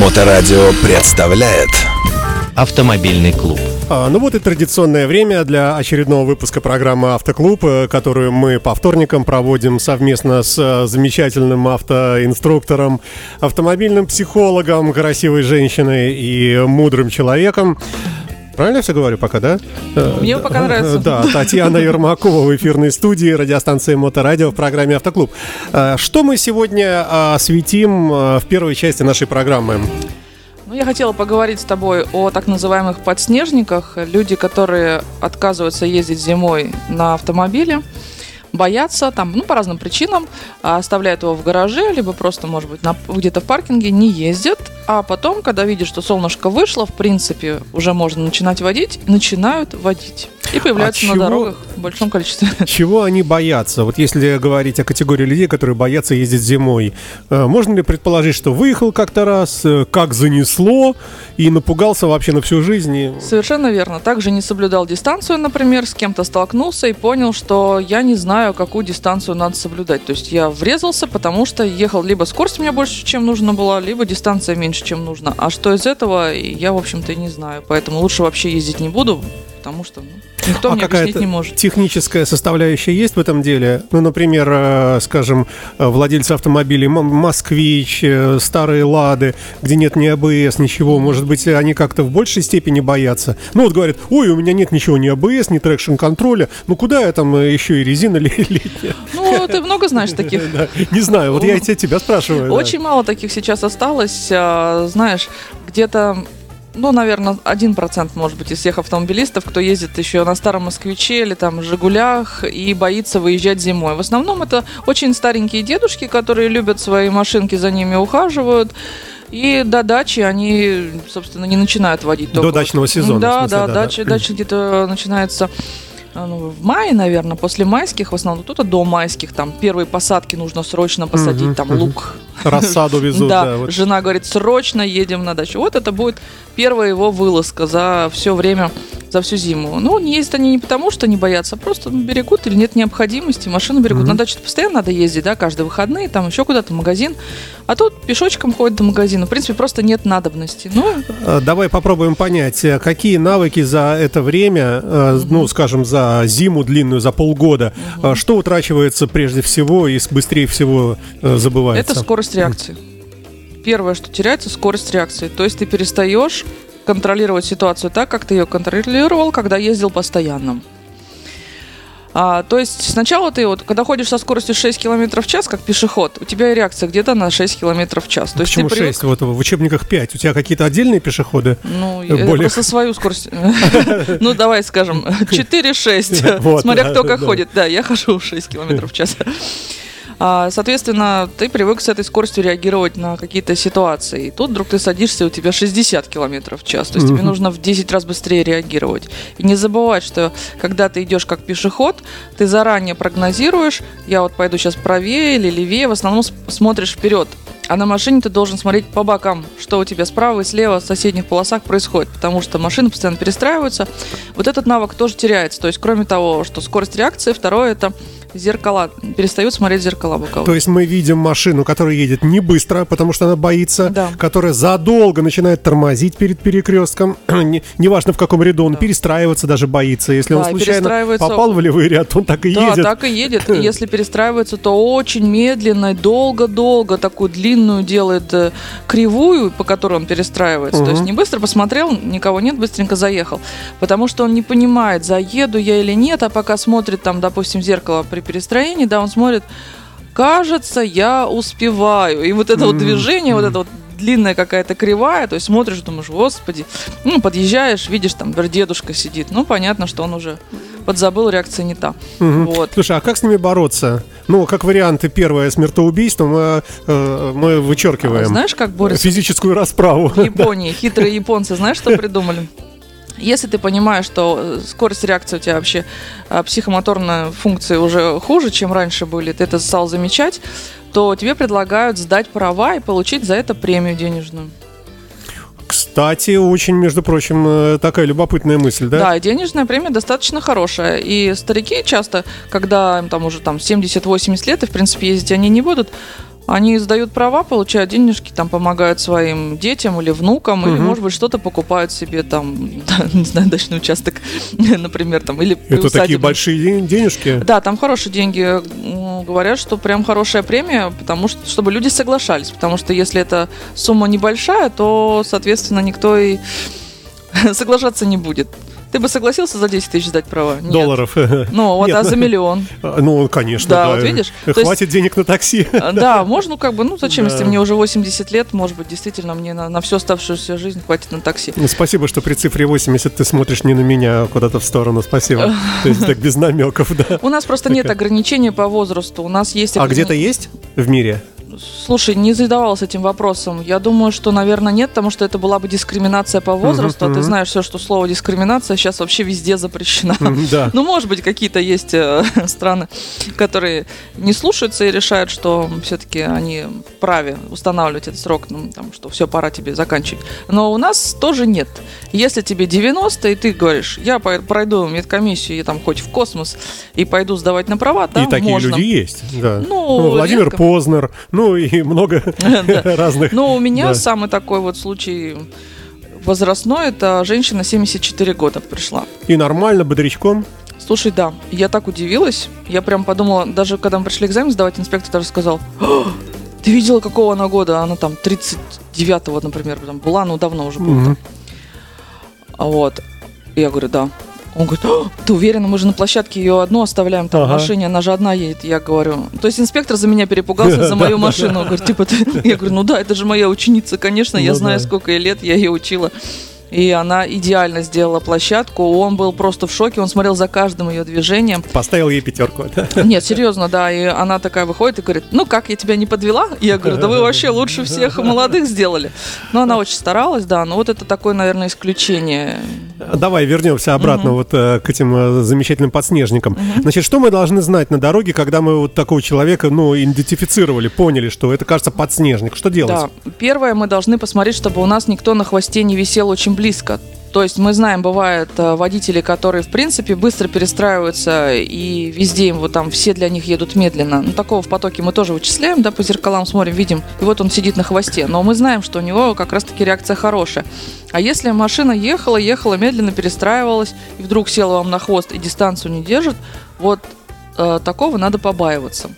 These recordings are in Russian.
Моторадио представляет Автомобильный клуб. А, ну вот и традиционное время для очередного выпуска программы «Автоклуб», э, которую мы по вторникам проводим совместно с э, замечательным автоинструктором, автомобильным психологом, красивой женщиной и мудрым человеком. Правильно я все говорю пока, да? Мне пока нравится. Да, Татьяна Ермакова в эфирной студии радиостанции Моторадио в программе «Автоклуб». А, Что мы сегодня осветим в первой части нашей программы? Ну, я хотела поговорить с тобой о так называемых подснежниках. Люди, которые отказываются ездить зимой на автомобиле, боятся там, ну, по разным причинам, а, оставляют его в гараже, либо просто, может быть, на- где-то в паркинге, не ездят. А потом, когда видят, что солнышко вышло, в принципе, уже можно начинать водить, начинают водить. И появляются А на чего- дорогах в большом количестве. Чего они боятся? Вот если говорить о категории людей, которые боятся ездить зимой, э, можно ли предположить, что выехал как-то раз, э, как занесло, и напугался вообще на всю жизнь? Совершенно верно. Также не соблюдал дистанцию, например, с кем-то столкнулся и понял, что я не знаю, какую дистанцию надо соблюдать. То есть я врезался, потому что ехал либо скорость у меня больше, чем нужно была, либо дистанция меньше, чем нужно. А что из этого, я, в общем-то, и не знаю. Поэтому лучше вообще ездить не буду, потому что ну, никто а мне объяснить не может. техническая составляющая есть в этом деле? Ну, например, э, скажем, э, владельцы автомобилей «Москвич», э, старые «Лады», где нет ни АБС, ничего, может быть, они как-то в большей степени боятся? Ну, вот говорят, ой, у меня нет ничего, ни АБС, ни трекшн-контроля, ну, куда я там еще и резина летняя? Ну, ты много знаешь таких. Не знаю, вот я те- тебя спрашиваю. Очень мало таких сейчас осталось. а, Знаешь, где-то, ну, наверное, один процент, может быть, из всех автомобилистов, кто ездит еще на старом москвиче или там Жигулях и боится выезжать зимой. В основном это очень старенькие дедушки, которые любят свои машинки, за ними ухаживают. И до дачи они, собственно, не начинают водить. До только дачного сезона, Да, смысле, да, да, да. дача, дача где-то начинается ну, в мае, наверное, после майских, в основном кто-то до майских, там первые посадки нужно срочно посадить, Мгм, там мгм. лук, Рассаду везут, да. да, вот. жена говорит, срочно едем на дачу. Вот это будет первая его вылазка за все время, за всю зиму. Ну, ездят они не потому, что не боятся, а просто ну, берегут или нет необходимости, машину берегут. На дачу постоянно надо ездить, да, каждые выходные, там еще куда-то магазин. А тут пешочком ходит до магазина. В принципе, просто нет надобности. Ну, Э, Давай попробуем понять, э, какие навыки за это время, э, ну, скажем, за зиму длинную, за полгода, э, что утрачивается прежде всего и быстрее всего э, забывается? это скорость реакции. Первое, что теряется, скорость реакции. То есть ты перестаешь контролировать ситуацию так, как ты ее контролировал, когда ездил постоянно. А, то есть сначала ты вот, когда ходишь со скоростью 6 км в час, как пешеход, у тебя реакция где-то на 6 км в час. То есть Почему ты привык- 6? Вот в учебниках 5. У тебя какие-то отдельные пешеходы? Ну, Э, я более- просто свою скорость. Ну, давай скажем, 4-6. Вот, Смотря кто как ходит. Да, я хожу 6 км в час. А, Соответственно, ты привык с этой скоростью реагировать на какие-то ситуации. И тут вдруг ты садишься, и у тебя 60 км в час. То есть тебе нужно в 10 раз быстрее реагировать. И не забывать, что когда ты идешь как пешеход, ты заранее прогнозируешь, я вот пойду сейчас правее или левее, в основном смотришь вперед. А на машине ты должен смотреть по бокам, что у тебя справа и слева в соседних полосах происходит, потому что машины постоянно перестраиваются. Вот этот навык тоже теряется. То есть, кроме того, что скорость реакции, второе это зеркала. Перестают смотреть зеркала боковые. То есть мы видим машину, которая едет не быстро, потому что она боится, Да. которая задолго начинает тормозить перед перекрестком, Не- неважно в каком ряду, он перестраиваться даже боится. Если он Да, и случайно попал в левый ряд, он так и Да, едет. так и едет. И если перестраивается, то очень медленно, долго-долго такую длинную делает э, кривую, по которой он перестраивается. То есть не быстро посмотрел, никого нет, быстренько заехал. Потому что он не понимает, заеду я или нет, а пока смотрит там, допустим, в зеркало при перестроении, да, он смотрит, кажется, я успеваю. И вот это вот движение, вот это вот длинная какая-то кривая, то есть смотришь, думаешь, господи, ну, подъезжаешь, видишь, там, дедушка сидит, ну, понятно, что он уже подзабыл, реакция не та. Мгм. Вот. Слушай, а как с ними бороться? Ну, как варианты, первое смертоубийство мы, э, мы вычеркиваем. А Знаешь, как борются Физическую расправу. в Японии? Хитрые японцы, знаешь, что придумали? Если ты понимаешь, что э, скорость реакции у тебя вообще а, психомоторные функции уже хуже, чем раньше были, ты это стал замечать, то тебе предлагают сдать права и получить за это премию денежную. Кстати, очень, между прочим, э, такая любопытная мысль, да? Да, денежная премия достаточно хорошая. И старики часто, когда им там уже там 70-80 лет, и в принципе ездить они не будут, Они сдают права, получают денежки, там помогают своим детям или внукам, или, Мгм. может быть, что-то покупают себе там, не знаю, дачный участок, например, там, или Это такие приусадебный. большие ден- денежки? Да, там хорошие деньги. Говорят, что прям хорошая премия, потому что, чтобы люди соглашались. Потому что если эта сумма небольшая, то, соответственно, никто и соглашаться не будет. Ты бы согласился за 10 тысяч сдать права? Нет. Долларов. Ну, вот, Нет, а за миллион? Ну, конечно, Да, да. вот видишь? Есть- Хватит денег на такси. А, Да, можно ну, как бы, ну зачем, если Да. мне уже 80 лет, может быть, действительно мне на, на всю оставшуюся жизнь хватит на такси. Ну, Спасибо, что при цифре 80 ты смотришь не на меня, а куда-то в сторону. Спасибо. То есть так без намеков, да. У нас просто нет Такая. ограничения по возрасту. У нас есть... А где-то есть в мире? Слушай, не задавалась этим вопросом. Я думаю, что, наверное, нет, потому что это была бы дискриминация по возрасту. А ты знаешь все, что слово дискриминация сейчас вообще везде запрещена. М, Да. Ну, может быть, какие-то есть э, страны, которые не слушаются и решают, что все-таки они вправе устанавливать этот срок, ну, там, что все, пора тебе заканчивать. Но у нас тоже нет. Если тебе 90, и ты говоришь, я пройду медкомиссию, и там хоть в космос, и пойду сдавать на права, да, И такие можно. люди есть, да. Ну, Владимир редко. Познер, ну и много разных. Ну, у меня самый такой вот случай возрастной, это женщина 74 года пришла. И нормально, бодрячком. Слушай, да, я так удивилась. Я прям подумала, даже когда мы пришли экзамен сдавать, инспектор даже сказал, «А, ты видела, какого она года? Она там 39-го, например, там была, ну давно уже было. Мгм. А Вот. Я говорю, да. Он говорит, «А, ты уверена, мы же на площадке ее одну оставляем, там в Ага. машине, она же одна едет. Я говорю, то есть инспектор за меня перепугался, за мою машину. Он говорит, типа, ты... я говорю, ну да, это же моя ученица, конечно, я Ну знаю, сколько ей лет, я ее учила. И она идеально сделала площадку. Он был просто в шоке, он смотрел за каждым ее движением. Поставил ей пятерку. да. Нет, серьезно, да. И она такая выходит и говорит, ну как, я тебя не подвела? И я говорю, да вы вообще лучше всех молодых сделали. Но она очень старалась, да. Но вот это такое, наверное, исключение. Давай вернемся обратно вот э, к этим э, замечательным подснежникам. Значит, что мы должны знать на дороге, когда мы вот такого человека, ну, идентифицировали, поняли, что это, кажется, подснежник? Что делать? Да. Первое, мы должны посмотреть, чтобы у нас никто на хвосте не висел очень близко. То есть мы знаем, бывают э, водители, которые, в принципе, быстро перестраиваются, и везде им вот там все для них едут медленно. Ну, такого в потоке мы тоже вычисляем, да, по зеркалам смотрим, видим, и вот он сидит на хвосте. Но мы знаем, что у него как раз-таки реакция хорошая. А если машина ехала, ехала, медленно перестраивалась, и вдруг села вам на хвост и дистанцию не держит, вот э, такого надо побаиваться.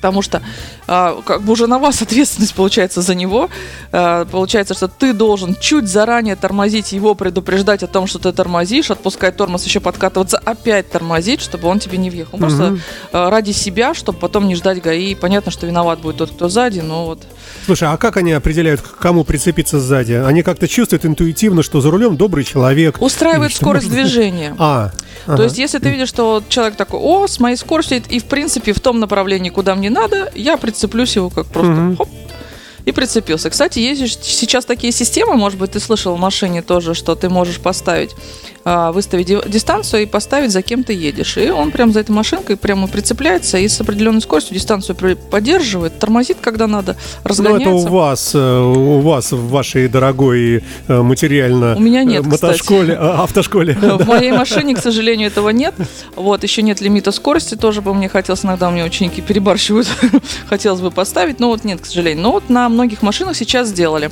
Потому что а, как бы уже на вас ответственность получается за него. А, получается, что ты должен чуть заранее тормозить его, предупреждать о том, что ты тормозишь, отпускать тормоз, еще подкатываться, опять тормозить, чтобы он тебе не въехал. Просто Мгм. а, ради себя, чтобы потом не ждать ГАИ. Понятно, что виноват будет тот, кто сзади, но вот Слушай, а как они определяют, к кому прицепиться сзади? Они как-то чувствуют интуитивно, что за рулем добрый человек. устраивает скорость можно- движения. А, То ага. есть, если ты видишь, что человек такой, о, с моей скоростью, и в принципе в том направлении, куда мне надо, я прицеплюсь его как просто Мгм. хоп, и прицепился. Кстати, есть сейчас такие системы, может быть, ты слышал в машине тоже, что ты можешь поставить, выставить ди- дистанцию и поставить, за кем ты едешь. И он прям за этой машинкой прямо прицепляется и с определенной скоростью дистанцию поддерживает, тормозит, когда надо, Ну, это разгоняется. у вас, э, у вас в вашей дорогой э, материально У меня нет, э, мотошколе, э, автошколе. В моей машине, к сожалению, этого нет. Вот, еще нет лимита скорости, тоже бы мне хотелось, иногда у меня ученики перебарщивают, хотелось бы поставить, но вот нет, к сожалению. Но вот на многих машинах сейчас сделали.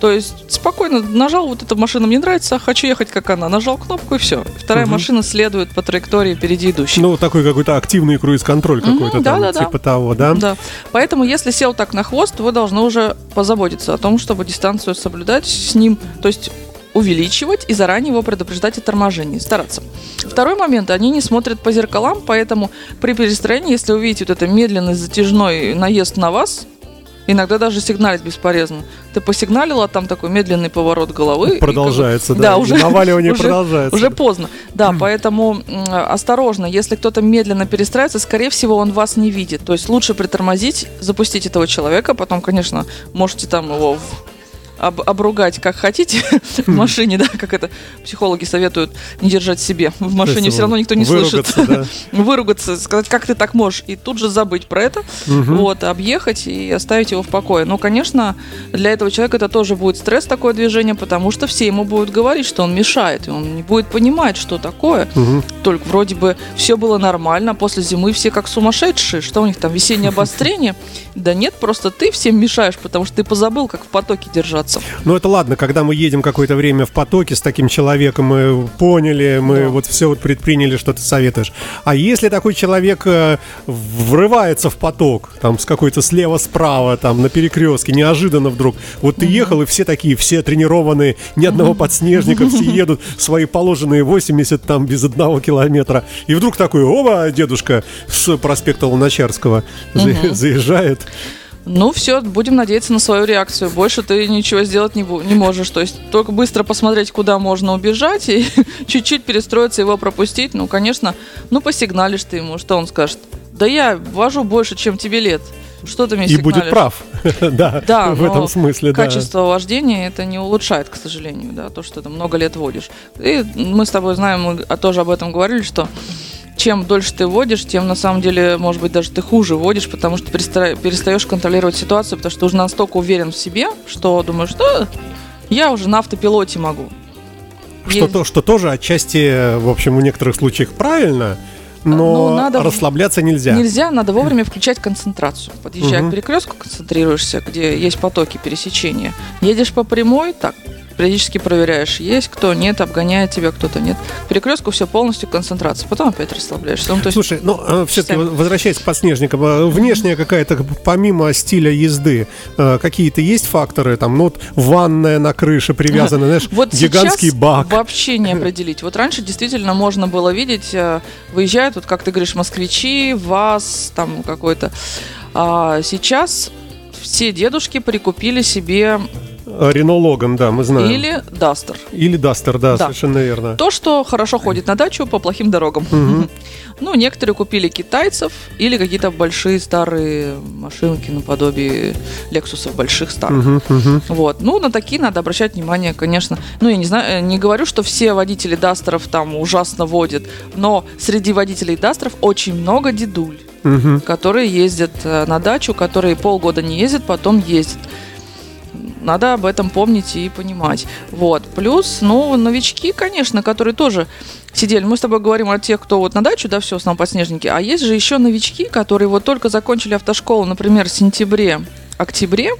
То есть спокойно нажал, вот эта машина мне нравится, хочу ехать как она. Нажал кнопку и все. Вторая Мгм. машина следует по траектории впереди идущей. Ну, такой какой-то активный круиз-контроль какой-то там, да-да-да. типа того, да? Да. Поэтому, если сел так на хвост, вы должны уже позаботиться о том, чтобы дистанцию соблюдать с ним. То есть увеличивать и заранее его предупреждать о торможении, стараться. Второй момент, они не смотрят по зеркалам, поэтому при перестроении, если увидите вот это медленный затяжной наезд на вас, иногда даже сигналить бесполезно. Ты посигналил, а там такой медленный поворот головы. и как Продолжается, да. Да, и уже, наваливание уже- продолжается. уже поздно. Да, поэтому осторожно, если кто-то медленно перестраивается, скорее всего, он вас не видит. То есть лучше притормозить, запустить этого человека, потом, конечно, можете там его в- об- обругать как хотите в машине, да, как это психологи советуют не держать себе в машине, все равно никто не слышит. выругаться, да. Выругаться, сказать, как ты так можешь, и тут же забыть про это, вот, объехать и оставить его в покое. Но, конечно, для этого человека это тоже будет стресс, такое движение, потому что все ему будут говорить, что он мешает, и он не будет понимать, что такое. Только вроде бы все было нормально, а после зимы все как сумасшедшие, что у них там весеннее обострение? Да нет, просто ты всем мешаешь, потому что ты позабыл, как в потоке держаться. Ну это ладно, когда мы едем какое-то время в потоке с таким человеком, мы поняли, мы Да. вот все вот предприняли, что ты советуешь. А если такой человек э, врывается в поток, там с какой-то слева-справа, там на перекрестке, неожиданно вдруг, вот ты ехал, и все такие, все тренированные, ни одного подснежника, все едут свои положенные 80 там без одного километра, и вдруг такой, оба, дедушка с проспекта Луначарского за- заезжает. Ну все, будем надеяться на свою реакцию. Больше ты ничего сделать не, не можешь. То есть только быстро посмотреть, куда можно убежать и чуть-чуть перестроиться, его пропустить. Ну, конечно, ну посигналишь ты ему, что он скажет? Да я вожу больше, чем тебе лет. Что ты мне И будет сигналишь?» прав. Да, Да, в этом смысле, да. Качество вождения это не улучшает, к сожалению, да, то, что ты много лет водишь. И мы с тобой знаем, мы тоже об этом говорили, что чем дольше ты водишь, тем на самом деле, может быть, даже ты хуже водишь, потому что переста- перестаешь контролировать ситуацию, потому что ты уже настолько уверен в себе, что думаешь, что я уже на автопилоте могу. Что, Есть- то, что тоже отчасти, в общем, в некоторых случаях правильно, но Ну, надо расслабляться нельзя. Нельзя, надо вовремя включать концентрацию. Подъезжая Мгм. к перекрестку, концентрируешься, где есть потоки пересечения. Едешь по прямой, так, периодически проверяешь, есть кто, нет, обгоняет тебя кто-то, нет. К перекрестку все полностью концентрация, потом опять расслабляешься. Ну, то есть, Слушай, ну все-таки Частями. возвращаясь к подснежникам, э, внешняя какая-то, помимо стиля езды, э, какие-то есть факторы, там, ну вот ванная на крыше привязана, знаешь, вот гигантский бак. вообще не определить. Вот раньше действительно можно было видеть, э, выезжают, вот как ты говоришь, москвичи, ВАЗ, там какой-то. А сейчас все дедушки прикупили себе Э, Рено Логан, да, мы знаем. или Дастер. Или Дастер, да, Да. совершенно верно. То, что хорошо ходит на дачу по плохим дорогам. Ну, некоторые купили китайцев или какие-то большие старые машинки наподобие Лексусов больших старых. Мгм, мгм. Вот. Ну, на такие надо обращать внимание, конечно. Ну, я не знаю, э, не говорю, что все водители Дастеров там ужасно водят, но среди водителей Дастеров очень много дедуль, Мгм. которые ездят э, на дачу, которые полгода не ездят, потом ездят. Надо об этом помнить и понимать. Вот. Плюс, ну, новички, конечно, которые тоже сидели. Мы с тобой говорим о тех, кто вот на дачу, да, все, основном подснежники. А есть же еще новички, которые вот только закончили автошколу, например, в сентябре, октябре,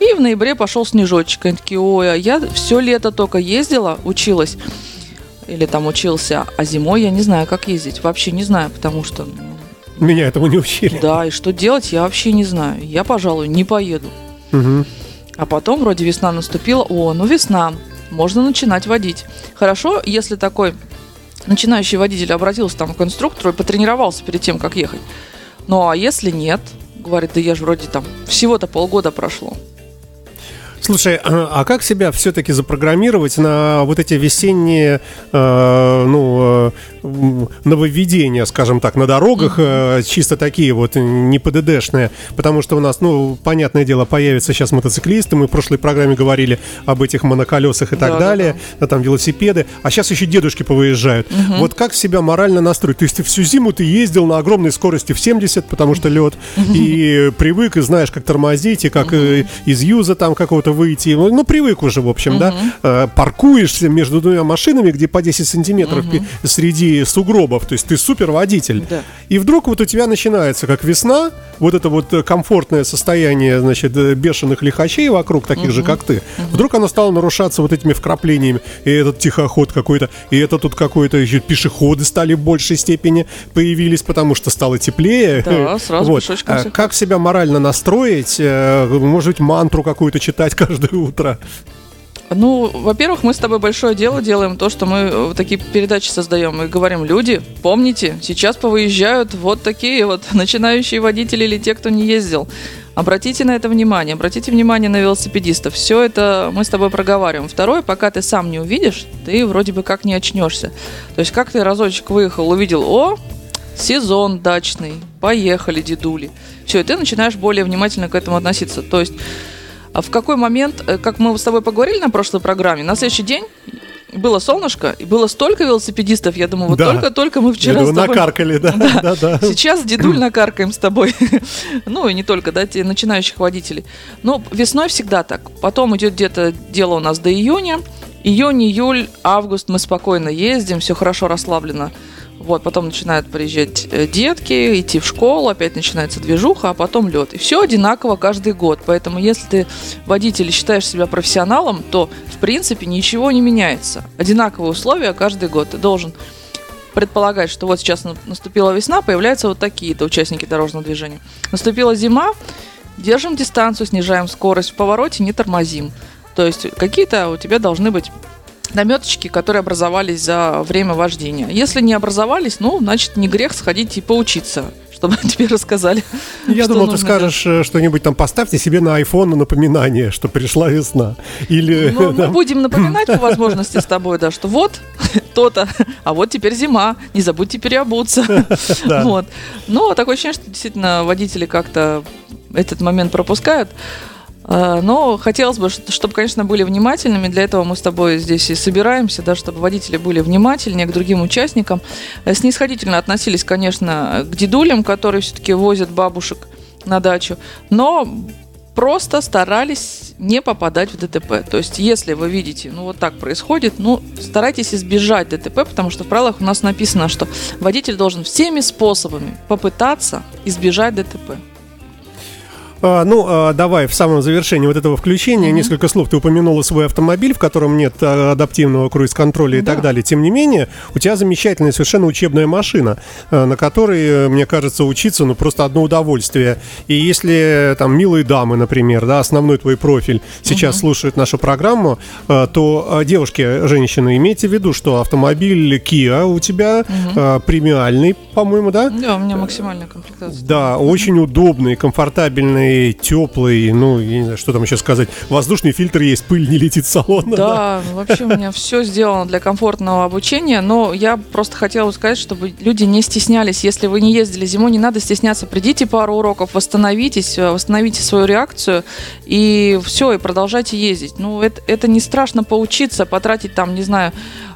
и в ноябре пошел снежочек. Они такие, ой, а я все лето только ездила, училась. Или там учился, а зимой я не знаю, как ездить. Вообще не знаю, потому что, Меня этому не учили. да, и что делать, я вообще не знаю. Я, пожалуй, не поеду. Мгм. А потом вроде весна наступила. О, ну весна. Можно начинать водить. Хорошо, если такой начинающий водитель обратился там к инструктору и потренировался перед тем, как ехать. Ну а если нет, говорит, да я же вроде там всего-то полгода прошло. Слушай, а как себя все-таки запрограммировать на вот эти весенние, э, ну, э, нововведения, скажем так, на дорогах, э, чисто такие вот, э, не ПДДшные, потому что у нас, ну, понятное дело, появятся сейчас мотоциклисты, мы в прошлой программе говорили об этих моноколесах и так Да, да, далее, а там велосипеды, а сейчас еще дедушки повыезжают. Вот как себя морально настроить? То есть ты всю зиму ты ездил на огромной скорости в 70, потому что лед, и привык, и знаешь, как тормозить, и как э, из юза там какого-то выйти. Ну, ну, привык уже, в общем, да. Э, Паркуешься между двумя машинами, где по 10 сантиметров пи- среди сугробов. То есть ты супер водитель. Да. И вдруг вот у тебя начинается, как весна, вот это вот э, комфортное состояние, значит, э, бешеных лихачей вокруг, таких же, как ты. Вдруг оно стало нарушаться вот этими вкраплениями. И этот тихоход какой-то, и это тут какой-то еще пешеходы стали в большей степени появились, потому что стало теплее. Да, сразу вот. А Как себя морально настроить? Э, Может быть, мантру какую-то читать каждое утро? Ну, во-первых, мы с тобой большое дело делаем, то, что мы э, такие передачи создаем и говорим, люди, помните, сейчас повыезжают вот такие вот начинающие водители или те, кто не ездил. Обратите на это внимание, обратите внимание на велосипедистов. Все это мы с тобой проговариваем. Второе, пока ты сам не увидишь, ты вроде бы как не очнешься. То есть как ты разочек выехал, увидел, о, сезон дачный, поехали, дедули. Все, и ты начинаешь более внимательно к этому относиться. То есть в какой момент, э, как мы с тобой поговорили на прошлой программе, на следующий день было солнышко, и было столько велосипедистов, я думаю, вот Да. только-только мы вчера Я с думаю, тобой... накаркали, да, да, да. Сейчас дедуль накаркаем с тобой. ну и не только, да, те начинающих водителей. Но весной всегда так. Потом идет где-то дело у нас до июня. Июнь, июль, август мы спокойно ездим, все хорошо расслаблено. Вот, потом начинают приезжать э, детки, идти в школу, опять начинается движуха, а потом лед. И все одинаково каждый год. Поэтому, если ты водитель и считаешь себя профессионалом, то, в принципе, ничего не меняется. Одинаковые условия каждый год. Ты должен предполагать, что вот сейчас на- наступила весна, появляются вот такие-то участники дорожного движения. Наступила зима, держим дистанцию, снижаем скорость в повороте, не тормозим. То есть какие-то у тебя должны быть наметочки, которые образовались за время вождения. Если не образовались, ну, значит, не грех сходить и поучиться, чтобы тебе рассказали. Я думал, ты скажешь э, что-нибудь там, поставьте себе на iPhone напоминание, что пришла весна. Или Ну, мы там, будем напоминать по возможности с тобой, да, что вот то-то, а вот теперь зима, не забудьте переобуться. Да. Вот. Но такое ощущение, что действительно водители как-то этот момент пропускают. А, Но хотелось бы, чтобы, конечно, были внимательными. Для этого мы с тобой здесь и собираемся, да, чтобы водители были внимательнее к другим участникам. Э, Снисходительно относились, конечно, к дедулям, которые все-таки возят бабушек на дачу. Но просто старались не попадать в ДТП. То есть, если вы видите, ну вот так происходит, ну старайтесь избежать ДТП, потому что в правилах у нас написано, что водитель должен всеми способами попытаться избежать ДТП. А, ну, а, давай в самом завершении вот этого включения несколько слов. Ты упомянула свой автомобиль, в котором нет а, адаптивного круиз-контроля и Да. так далее. Тем не менее, у тебя замечательная совершенно учебная машина, на которой, э, мне кажется, учиться, ну, просто одно удовольствие. И если там милые дамы, например, да, основной твой профиль сейчас слушают нашу программу, то девушки, женщины, имейте в виду, что автомобиль Kia у тебя а, премиальный, по-моему, да? Да, у меня максимальная комплектация. Да, очень удобный, комфортабельный, теплый, ну, я не знаю, что там еще сказать. Воздушный фильтр есть, пыль не летит с салона. Да, вообще у меня все сделано для комфортного обучения, но я просто хотела сказать, чтобы люди не стеснялись. Если вы не ездили зимой, не надо стесняться. Придите пару уроков, восстановитесь, э, восстановите свою реакцию, и все, и продолжайте ездить. Ну, это, это не страшно поучиться, потратить там, не знаю,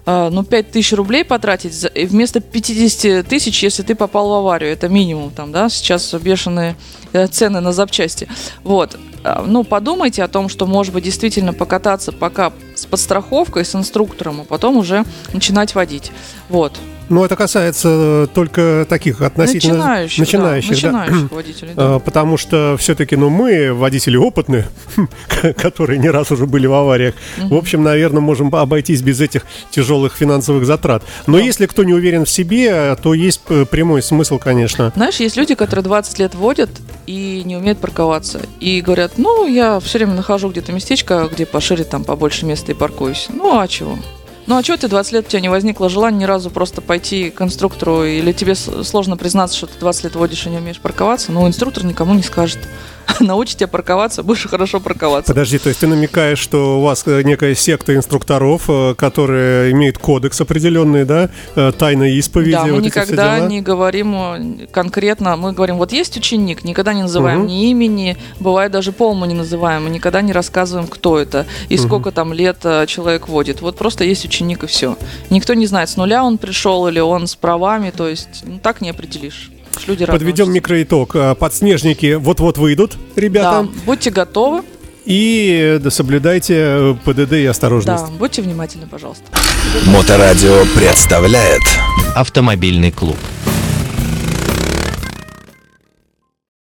ну, 5 тысяч рублей потратить вместо 50 тысяч, если ты попал в аварию. Это минимум там, да, сейчас бешеные э, цены на запчасти. Вот. А, Ну, подумайте о том, что, может быть, действительно покататься пока с подстраховкой, с инструктором, а потом уже начинать водить. Вот. Ну, это касается э, только таких относительно... начинающих, начинающих, да, да. начинающих водителей. да. А, Потому что все-таки, ну, мы, водители опытные, которые не раз уже были в авариях, в общем, наверное, можем обойтись без этих тяжелых финансовых затрат. Но если кто не уверен в себе, то есть э, прямой смысл, конечно. Знаешь, есть люди, которые 20 лет водят и не умеют парковаться. И говорят, ну, я все время нахожу где-то местечко, где пошире, там, побольше места и паркуюсь. Ну, а чего? Ну, а чего ты 20 лет, у тебя не возникло желания ни разу просто пойти к инструктору, или тебе сложно признаться, что ты 20 лет водишь и не умеешь парковаться? Ну, инструктор никому не скажет. Научит тебя парковаться, будешь хорошо парковаться. Подожди, то есть ты намекаешь, что у вас э, некая секта инструкторов, э, которые имеют кодекс определенный, да, э, тайной исповеди, Да, мы вот никогда не говорим конкретно, мы говорим, вот есть ученик, никогда не называем Мгм. ни имени, бывает даже пол мы не называем, мы никогда не рассказываем, кто это и сколько там лет человек водит. Вот просто есть ученик и все. Никто не знает, с нуля он пришел или он с правами, то есть ну, так не определишь. Люди Подведем микроитог. А, Подснежники вот-вот выйдут, Да, ребята. будьте готовы, И да, соблюдайте э, ПДД и осторожность. да, будьте внимательны, пожалуйста. Моторадио представляет Автомобильный клуб.